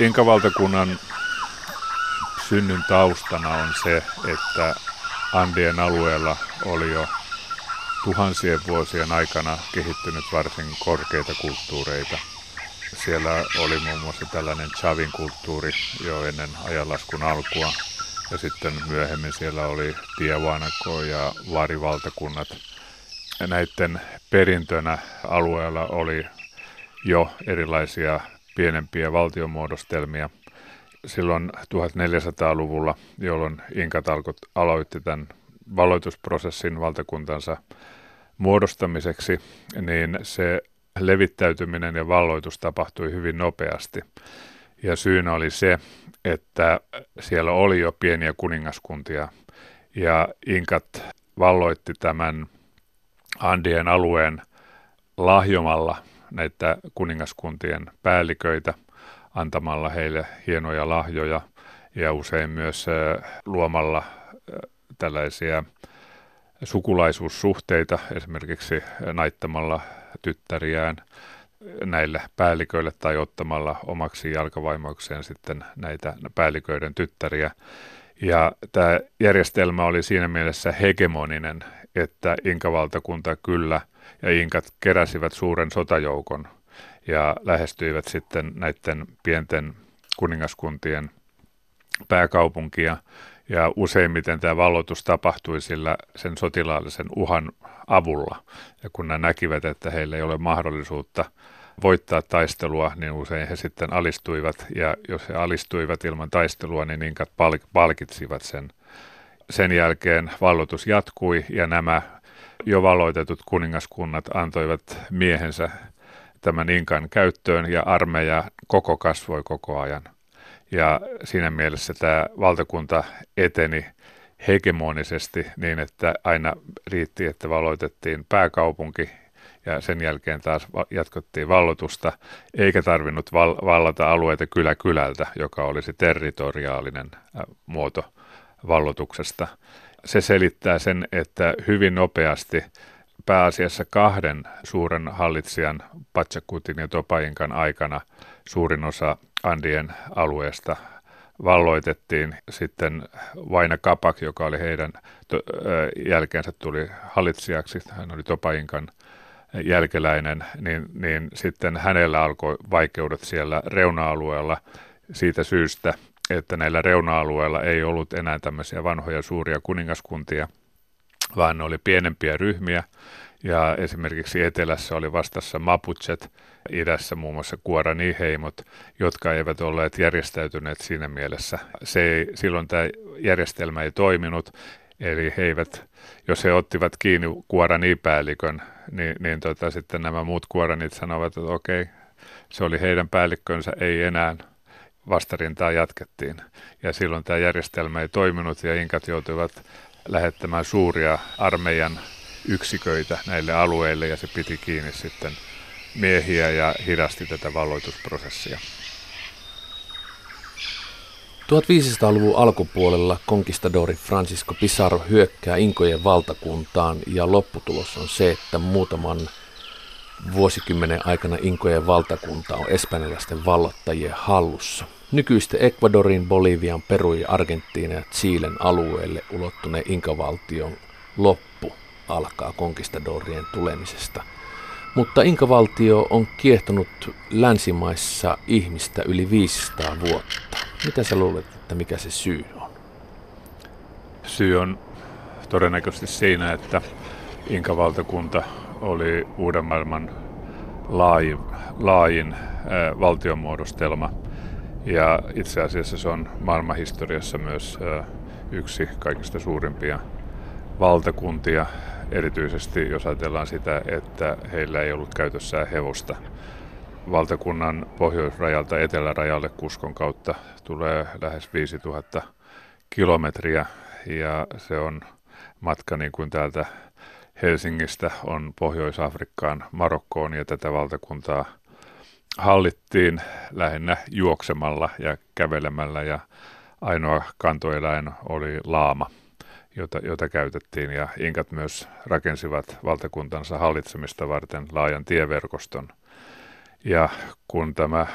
Inkavaltakunnan synnyn taustana on se, että Andien alueella oli jo tuhansien vuosien aikana kehittynyt varsin korkeita kulttuureita. Siellä oli muun muassa tällainen Chavin kulttuuri jo ennen ajanlaskun alkua. Ja sitten myöhemmin siellä oli Tiavanako ja Varivaltakunnat. Ja näiden perintönä alueella oli jo erilaisia pienempiä valtionmuodostelmia. Silloin 1400-luvulla, jolloin Inkat aloitti tämän valoitusprosessin valtakuntansa muodostamiseksi, niin se levittäytyminen ja valloitus tapahtui hyvin nopeasti. Ja syynä oli se, että siellä oli jo pieniä kuningaskuntia ja Inkat valloitti tämän Andien alueen lahjomalla näitä kuningaskuntien päälliköitä antamalla heille hienoja lahjoja ja usein myös luomalla tällaisia sukulaisuussuhteita, esimerkiksi naittamalla tyttäriään näille päälliköille tai ottamalla omaksi jalkavaimoikseen sitten näitä päälliköiden tyttäriä. Ja tämä järjestelmä oli siinä mielessä hegemoninen, että Inkavaltakunta kyllä ja Inkat keräsivät suuren sotajoukon ja lähestyivät sitten näiden pienten kuningaskuntien pääkaupunkia ja useimmiten tämä valloitus tapahtui sillä sen sotilaallisen uhan avulla. Ja kun ne näkivät, että heillä ei ole mahdollisuutta voittaa taistelua, niin usein he sitten alistuivat. Ja jos he alistuivat ilman taistelua, niin inkat palkitsivat sen. Sen jälkeen valloitus jatkui ja nämä jo valoitetut kuningaskunnat antoivat miehensä tämän Inkan käyttöön ja armeija koko kasvoi koko ajan. Ja siinä mielessä tämä valtakunta eteni hegemonisesti niin, että aina riitti, että valoitettiin pääkaupunki ja sen jälkeen taas jatkottiin vallotusta, eikä tarvinnut val- vallata alueita kylä kylältä, joka olisi territoriaalinen muoto vallotuksesta. Se selittää sen, että hyvin nopeasti pääasiassa kahden suuren hallitsijan, Patsakutin ja Topainkan aikana, suurin osa Andien alueesta valloitettiin. Sitten Vaina Kapak, joka oli heidän jälkeensä tuli hallitsijaksi, hän oli Topainkan jälkeläinen, niin, niin sitten hänellä alkoi vaikeudet siellä reuna-alueella siitä syystä, että näillä reuna-alueilla ei ollut enää tämmöisiä vanhoja suuria kuningaskuntia, vaan ne oli pienempiä ryhmiä, ja esimerkiksi etelässä oli vastassa Mapuchet, idässä muun muassa Guarani-heimot, jotka eivät olleet järjestäytyneet siinä mielessä. Se ei, silloin tämä järjestelmä ei toiminut, eli he eivät, jos he ottivat kiinni Guarani-päällikön, niin, niin tota, sitten nämä muut Guaranit sanovat, että okei, se oli heidän päällikkönsä, ei enää vastarintaa jatkettiin. Ja silloin tämä järjestelmä ei toiminut ja inkat joutuivat lähettämään suuria armeijan yksiköitä näille alueille ja se piti kiinni sitten miehiä ja hidasti tätä valloitusprosessia. 1500-luvun alkupuolella konkistadori Francisco Pizarro hyökkää Inkojen valtakuntaan ja lopputulos on se, että muutaman vuosikymmenen aikana Inkojen valtakunta on espanjalaisten vallottajien hallussa. Nykyisten Ecuadorin, Bolivian, Peru ja Argentiina ja Chilen alueelle ulottuneen Inkavaltion loppu alkaa konkistadorien tulemisesta. Mutta Inkavaltio on kiehtonut länsimaissa ihmistä yli 500 vuotta. Mitä sä luulet, että mikä se syy on? Syy on todennäköisesti siinä, että Inkavaltakunta oli uuden maailman laajin, laajin äh, valtionmuodostelma. Ja itse asiassa se on maailmanhistoriassa myös yksi kaikista suurimpia valtakuntia erityisesti jos ajatellaan sitä, että heillä ei ollut käytössään hevosta. Valtakunnan pohjoisrajalta etelärajalle Kuskon kautta tulee lähes 5000 kilometriä ja se on matka niin kuin täältä Helsingistä on Pohjois-Afrikkaan, Marokkoon ja tätä valtakuntaa hallittiin lähinnä juoksemalla ja kävelemällä ja ainoa kantoeläin oli laama jota, jota käytettiin, ja Inkat myös rakensivat valtakuntansa hallitsemista varten laajan tieverkoston. Ja kun tämä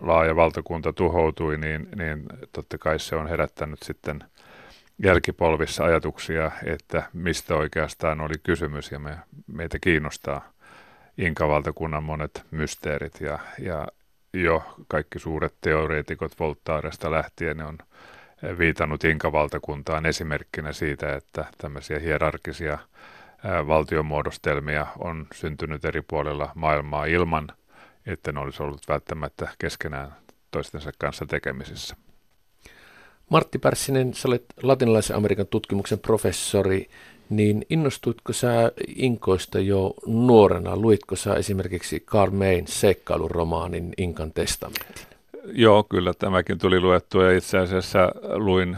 laaja valtakunta tuhoutui, niin, niin totta kai se on herättänyt sitten jälkipolvissa ajatuksia, että mistä oikeastaan oli kysymys ja me, meitä kiinnostaa Inka-valtakunnan monet mysteerit ja, ja jo kaikki suuret teoreetikot Voltaaresta lähtien ne on viitannut Inka-valtakuntaan esimerkkinä siitä, että tämmöisiä hierarkisia valtiomuodostelmia on syntynyt eri puolilla maailmaa ilman, että ne olisi ollut välttämättä keskenään toistensa kanssa tekemisissä. Martti Pärssinen, sä olet latinalaisen Amerikan tutkimuksen professori, niin innostuitko sä Inkoista jo nuorena? Luitko sä esimerkiksi Karl Mayn seikkailuromaanin Inkan testamentin? Joo, kyllä tämäkin tuli luettua ja itse asiassa luin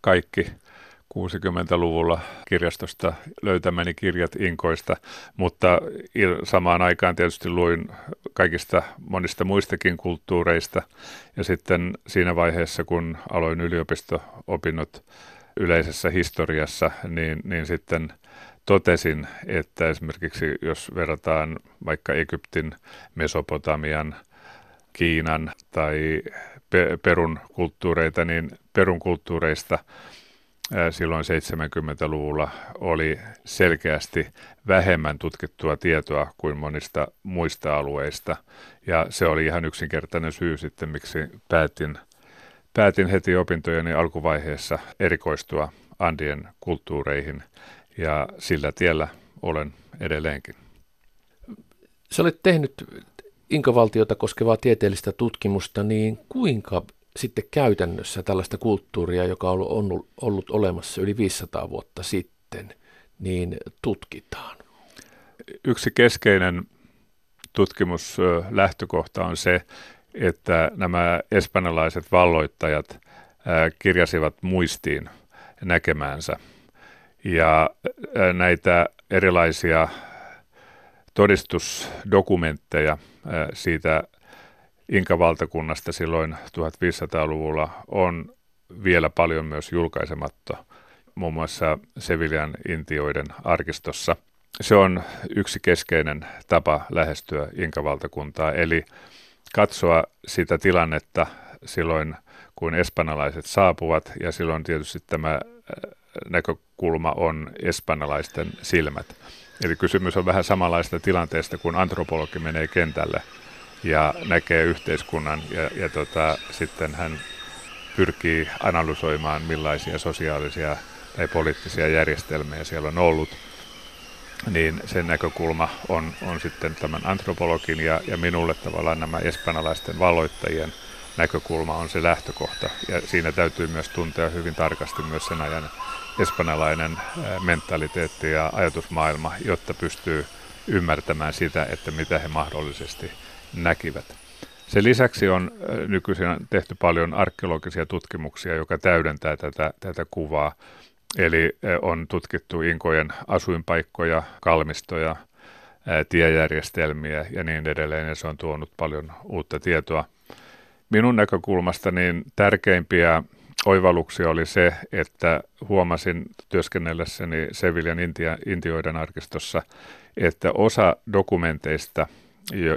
kaikki 60-luvulla kirjastosta löytämäni kirjat Inkoista, mutta samaan aikaan tietysti luin kaikista monista muistakin kulttuureista. Ja sitten siinä vaiheessa, kun aloin yliopisto-opinnot yleisessä historiassa, niin, niin sitten totesin, että esimerkiksi jos verrataan vaikka Egyptin, Mesopotamian, Kiinan tai Perun kulttuureita, niin Perun kulttuureista – silloin 70-luvulla oli selkeästi vähemmän tutkittua tietoa kuin monista muista alueista. Ja se oli ihan yksinkertainen syy sitten, miksi päätin, päätin heti opintojeni alkuvaiheessa erikoistua Andien kulttuureihin ja sillä tiellä olen edelleenkin. Sä olet tehnyt Inkavaltiota koskevaa tieteellistä tutkimusta, niin kuinka sitten käytännössä tällaista kulttuuria, joka on ollut, ollut olemassa yli 500 vuotta sitten, niin tutkitaan? Yksi keskeinen tutkimuslähtökohta on se, että nämä espanjalaiset valloittajat kirjasivat muistiin näkemäänsä. Ja näitä erilaisia todistusdokumentteja siitä Inka-valtakunnasta silloin 1500-luvulla on vielä paljon myös julkaisematta, muun muassa Seviljan intioiden arkistossa. Se on yksi keskeinen tapa lähestyä Inka-valtakuntaa, eli katsoa sitä tilannetta silloin, kun espanjalaiset saapuvat, ja silloin tietysti tämä äh, näkökulma on espanjalaisten silmät. Eli kysymys on vähän samanlaista tilanteesta, kun antropologi menee kentälle – ja näkee yhteiskunnan ja, ja tota, sitten hän pyrkii analysoimaan millaisia sosiaalisia tai poliittisia järjestelmiä siellä on ollut, niin sen näkökulma on, on sitten tämän antropologin ja, ja minulle tavallaan nämä espanjalaisten valloittajien näkökulma on se lähtökohta. Ja siinä täytyy myös tuntea hyvin tarkasti myös sen ajan espanjalainen mentaliteetti ja ajatusmaailma, jotta pystyy ymmärtämään sitä, että mitä he mahdollisesti näkivät. Sen lisäksi on nykyisin tehty paljon arkeologisia tutkimuksia, joka täydentää tätä, tätä kuvaa. Eli on tutkittu inkojen asuinpaikkoja, kalmistoja, tiejärjestelmiä ja niin edelleen, ja se on tuonut paljon uutta tietoa. Minun näkökulmasta niin tärkeimpiä oivalluksia oli se, että huomasin työskennellessäni Seviljan Intia, Intioiden arkistossa, että osa dokumenteista –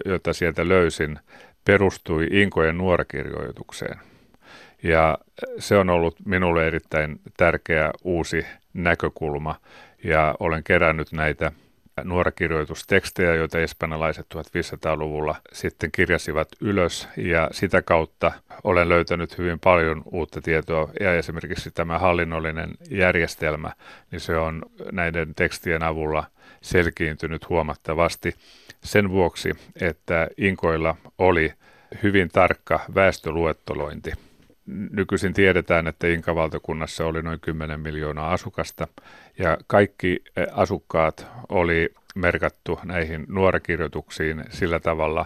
jota sieltä löysin, perustui Inkojen nuorakirjoitukseen. Ja se on ollut minulle erittäin tärkeä uusi näkökulma. Ja olen kerännyt näitä nuorakirjoitustekstejä, joita espanjalaiset 1500-luvulla sitten kirjasivat ylös. Ja sitä kautta olen löytänyt hyvin paljon uutta tietoa. Ja esimerkiksi tämä hallinnollinen järjestelmä, niin se on näiden tekstien avulla selkiintynyt huomattavasti. Sen vuoksi, että Inkoilla oli hyvin tarkka väestöluettelointi. Nykyisin tiedetään, että Inkavaltakunnassa oli noin 10 miljoonaa asukasta. Ja kaikki eh, asukkaat oli merkattu näihin nuorakirjoituksiin sillä tavalla,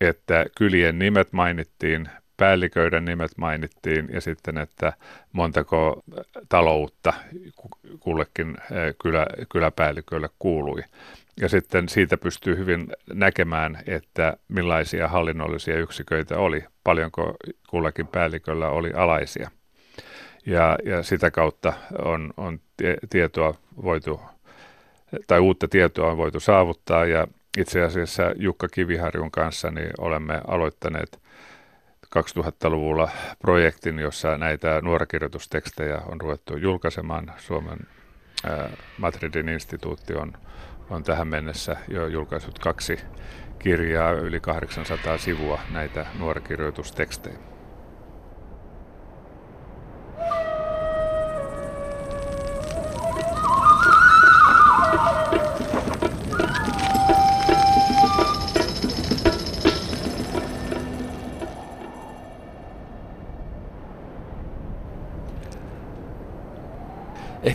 että kylien nimet mainittiin, päälliköiden nimet mainittiin ja sitten, että montako taloutta kullekin eh, kylä, kyläpäällikölle kuului. Ja sitten siitä pystyy hyvin näkemään, että millaisia hallinnollisia yksiköitä oli, paljonko kullakin päälliköllä oli alaisia. Ja, ja sitä kautta on, on tietoa voitu, tai uutta tietoa on voitu saavuttaa, ja itse asiassa Jukka Kiviharjun kanssa niin olemme aloittaneet 2000-luvulla projektin, jossa näitä nuorakirjoitustekstejä on ruvettu julkaisemaan. Suomen Madridin instituutti on, on tähän mennessä jo julkaissut kaksi kirjaa, yli 800 sivua näitä nuorakirjoitustekstejä.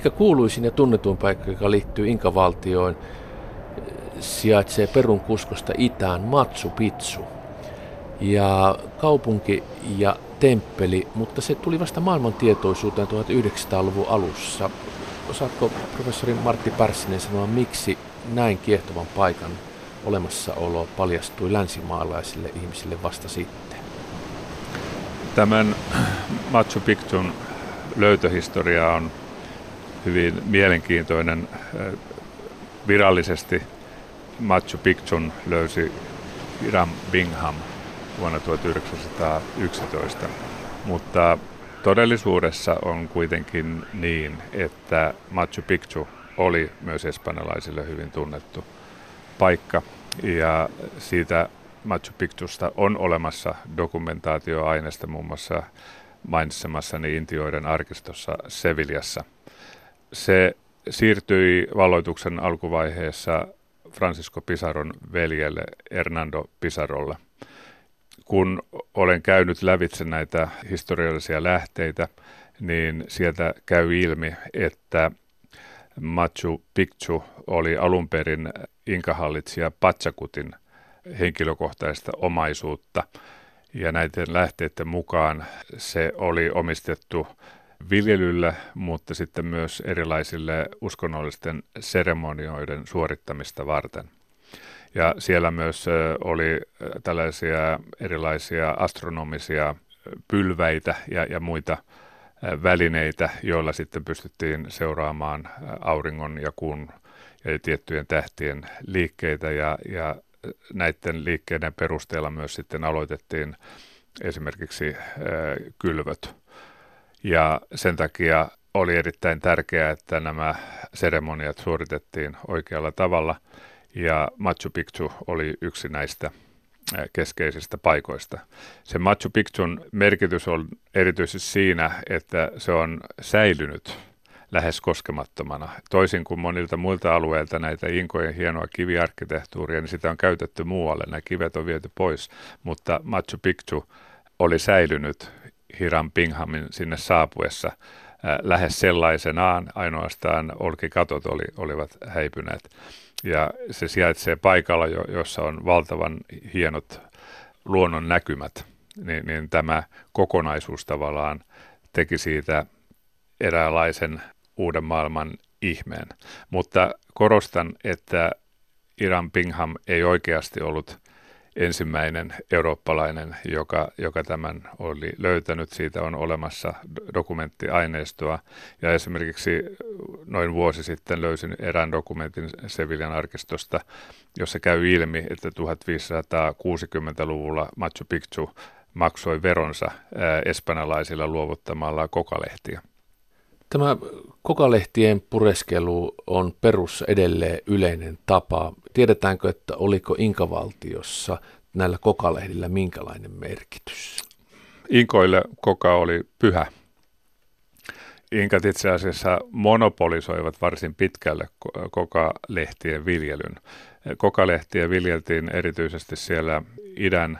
Ehkä kuuluisin ja tunnetuin paikka, joka liittyy Inkavaltioon, sijaitsee Perun kuskosta itään Machu Picchu. Ja kaupunki ja temppeli, mutta se tuli vasta maailman tietoisuuteen 1900-luvun alussa. Osaatko professori Martti Pärssinen sanoa, miksi näin kiehtovan paikan olemassaolo paljastui länsimaalaisille ihmisille vasta sitten? Tämän Machu Picchun löytöhistoria on hyvin mielenkiintoinen. Virallisesti Machu Picchun löysi Hiram Bingham vuonna 1911, mutta todellisuudessa on kuitenkin niin, että Machu Picchu oli myös espanjalaisille hyvin tunnettu paikka ja siitä Machu Picchusta on olemassa dokumentaatioaineesta muun muassa mainitsemassani Intioiden arkistossa Sevillassa. Se siirtyi valloituksen alkuvaiheessa Francisco Pisaron veljelle Hernando Pisarolle. Kun olen käynyt lävitse näitä historiallisia lähteitä, niin sieltä käy ilmi, että Machu Picchu oli alun perin inkahallitsija Pachakutin henkilökohtaista omaisuutta. Ja näiden lähteiden mukaan se oli omistettu viljelylle, mutta sitten myös erilaisille uskonnollisten seremonioiden suorittamista varten. Ja siellä myös oli tällaisia erilaisia astronomisia pylväitä ja, ja muita välineitä, joilla sitten pystyttiin seuraamaan auringon ja kuun ja tiettyjen tähtien liikkeitä ja, ja näiden liikkeiden perusteella myös sitten aloitettiin esimerkiksi kylvöt. Ja sen takia oli erittäin tärkeää, että nämä seremoniat suoritettiin oikealla tavalla. Ja Machu Picchu oli yksi näistä keskeisistä paikoista. Se Machu Picchun merkitys on erityisesti siinä, että se on säilynyt lähes koskemattomana. Toisin kuin monilta muilta alueilta näitä Inkojen hienoa kiviarkkitehtuuria, niin sitä on käytetty muualle. Nämä kivet on viety pois, mutta Machu Picchu oli säilynyt Hiram Pinghamin sinne saapuessa lähes sellaisenaan, ainoastaan olkikatot oli, olivat häipyneet. Ja se sijaitsee paikalla, jossa on valtavan hienot luonnon näkymät, niin, niin tämä kokonaisuus tavallaan teki siitä eräänlaisen uuden maailman ihmeen. Mutta korostan, että Iran Pingham ei oikeasti ollut ensimmäinen eurooppalainen, joka, joka tämän oli löytänyt. Siitä on olemassa dokumenttiaineistoa. Ja esimerkiksi noin vuosi sitten löysin erään dokumentin Seviljan arkistosta, jossa käy ilmi, että 1560-luvulla Machu Picchu maksoi veronsa espanjalaisilla luovuttamalla kokalehtiä. Tämä kokalehtien pureskelu on perussa edelleen yleinen tapa. Tiedetäänkö, että oliko Inkavaltiossa näillä kokalehdillä minkälainen merkitys? Inkoille koka oli pyhä. Inkat itse asiassa monopolisoivat varsin pitkälle kokalehtien viljelyn. Kokalehtiä viljeltiin erityisesti siellä idän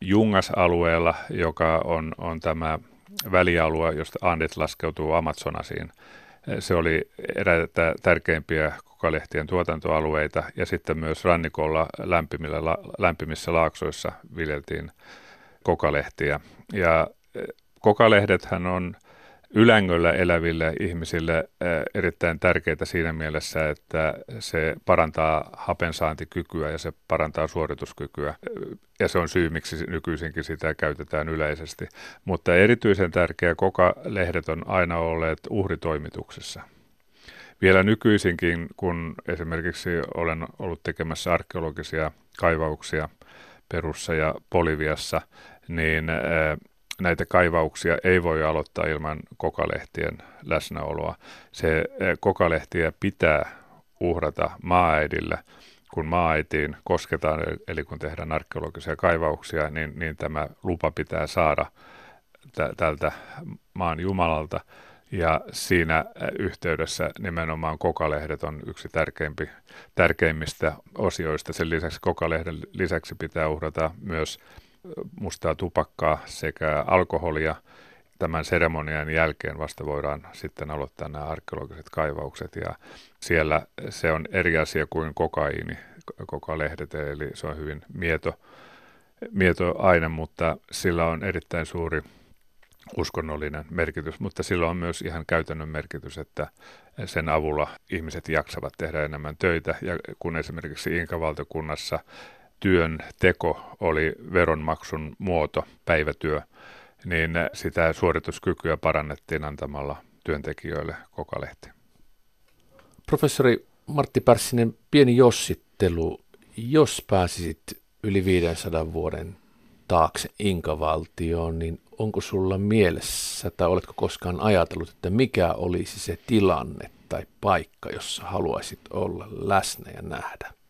Jungas-alueella, joka on, on tämä välialue, josta Andet laskeutuu Amazonasiin. Se oli eräitä tärkeimpiä kokalehtien tuotantoalueita ja sitten myös rannikolla lämpimillä, lämpimissä laaksoissa viljeltiin kokalehtiä. Ja kokalehdethän on ylängöllä eläville ihmisille erittäin tärkeitä siinä mielessä, että se parantaa hapensaantikykyä ja se parantaa suorituskykyä. Ja se on syy, miksi nykyisinkin sitä käytetään yleisesti. Mutta erityisen tärkeä koka-lehdet on aina olleet uhritoimituksessa. vielä nykyisinkin, kun esimerkiksi olen ollut tekemässä arkeologisia kaivauksia Perussa ja Poliviassa, niin näitä kaivauksia ei voi aloittaa ilman kokalehtien läsnäoloa. Se kokalehtiä pitää uhrata maaäidille. Kun maaäitiin kosketaan, eli kun tehdään arkeologisia kaivauksia, niin, niin tämä lupa pitää saada tältä maan Jumalalta. Ja siinä yhteydessä nimenomaan kokalehdet on yksi tärkeimpi, tärkeimmistä osioista. Sen lisäksi kokalehden lisäksi pitää uhrata myös mustaa tupakkaa sekä alkoholia. Tämän seremonian jälkeen vasta voidaan sitten aloittaa nämä arkeologiset kaivaukset ja siellä se on eri asia kuin kokaiini, kokalehdet, eli se on hyvin mieto, mieto aine, mutta sillä on erittäin suuri uskonnollinen merkitys, mutta sillä on myös ihan käytännön merkitys, että sen avulla ihmiset jaksavat tehdä enemmän töitä. Ja kun esimerkiksi Inkavaltokunnassa työn teko oli veronmaksun muoto, päivätyö, niin sitä suorituskykyä parannettiin antamalla työntekijöille kokalehti. Professori Martti Pärssinen, pieni jossittelu. Jos pääsisit yli 500 vuoden taakse Inkavaltioon, niin onko sulla mielessä tai oletko koskaan ajatellut, että mikä olisi se tilanne tai paikka, jossa haluaisit olla läsnä ja nähdä?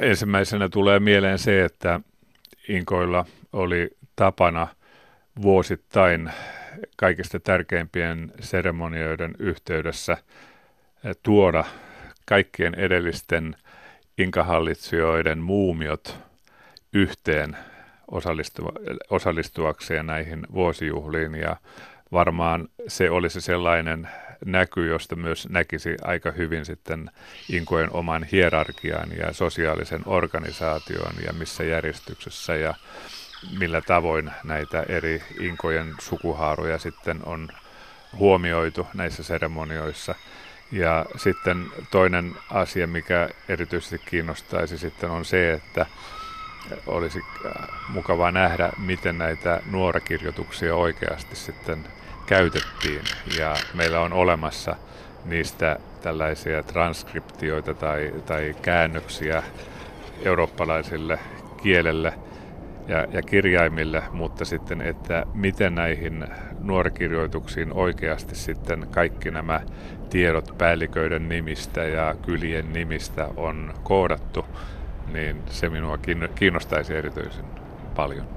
Ensimmäisenä tulee mieleen se, että Inkoilla oli tapana vuosittain kaikista tärkeimpien seremonioiden yhteydessä tuoda kaikkien edellisten inkahallitsijoiden muumiot yhteen osallistua, osallistuakseen näihin vuosijuhliin. Ja varmaan se olisi sellainen näky, josta myös näkisi aika hyvin sitten inkojen oman hierarkian ja sosiaalisen organisaation ja missä järjestyksessä ja millä tavoin näitä eri inkojen sukuhaaroja sitten on huomioitu näissä seremonioissa. Ja sitten toinen asia, mikä erityisesti kiinnostaisi sitten on se, että olisi äh, mukavaa nähdä, miten näitä nuorakirjoituksia oikeasti sitten käytettiin. Ja meillä on olemassa niistä tällaisia transkriptioita tai, tai käännöksiä eurooppalaisille kielelle ja, ja kirjaimille, mutta sitten, että miten näihin nuorakirjoituksiin oikeasti sitten kaikki nämä tiedot päälliköiden nimistä ja kylien nimistä on koodattu, niin se minua kiinnostaisi erityisen paljon.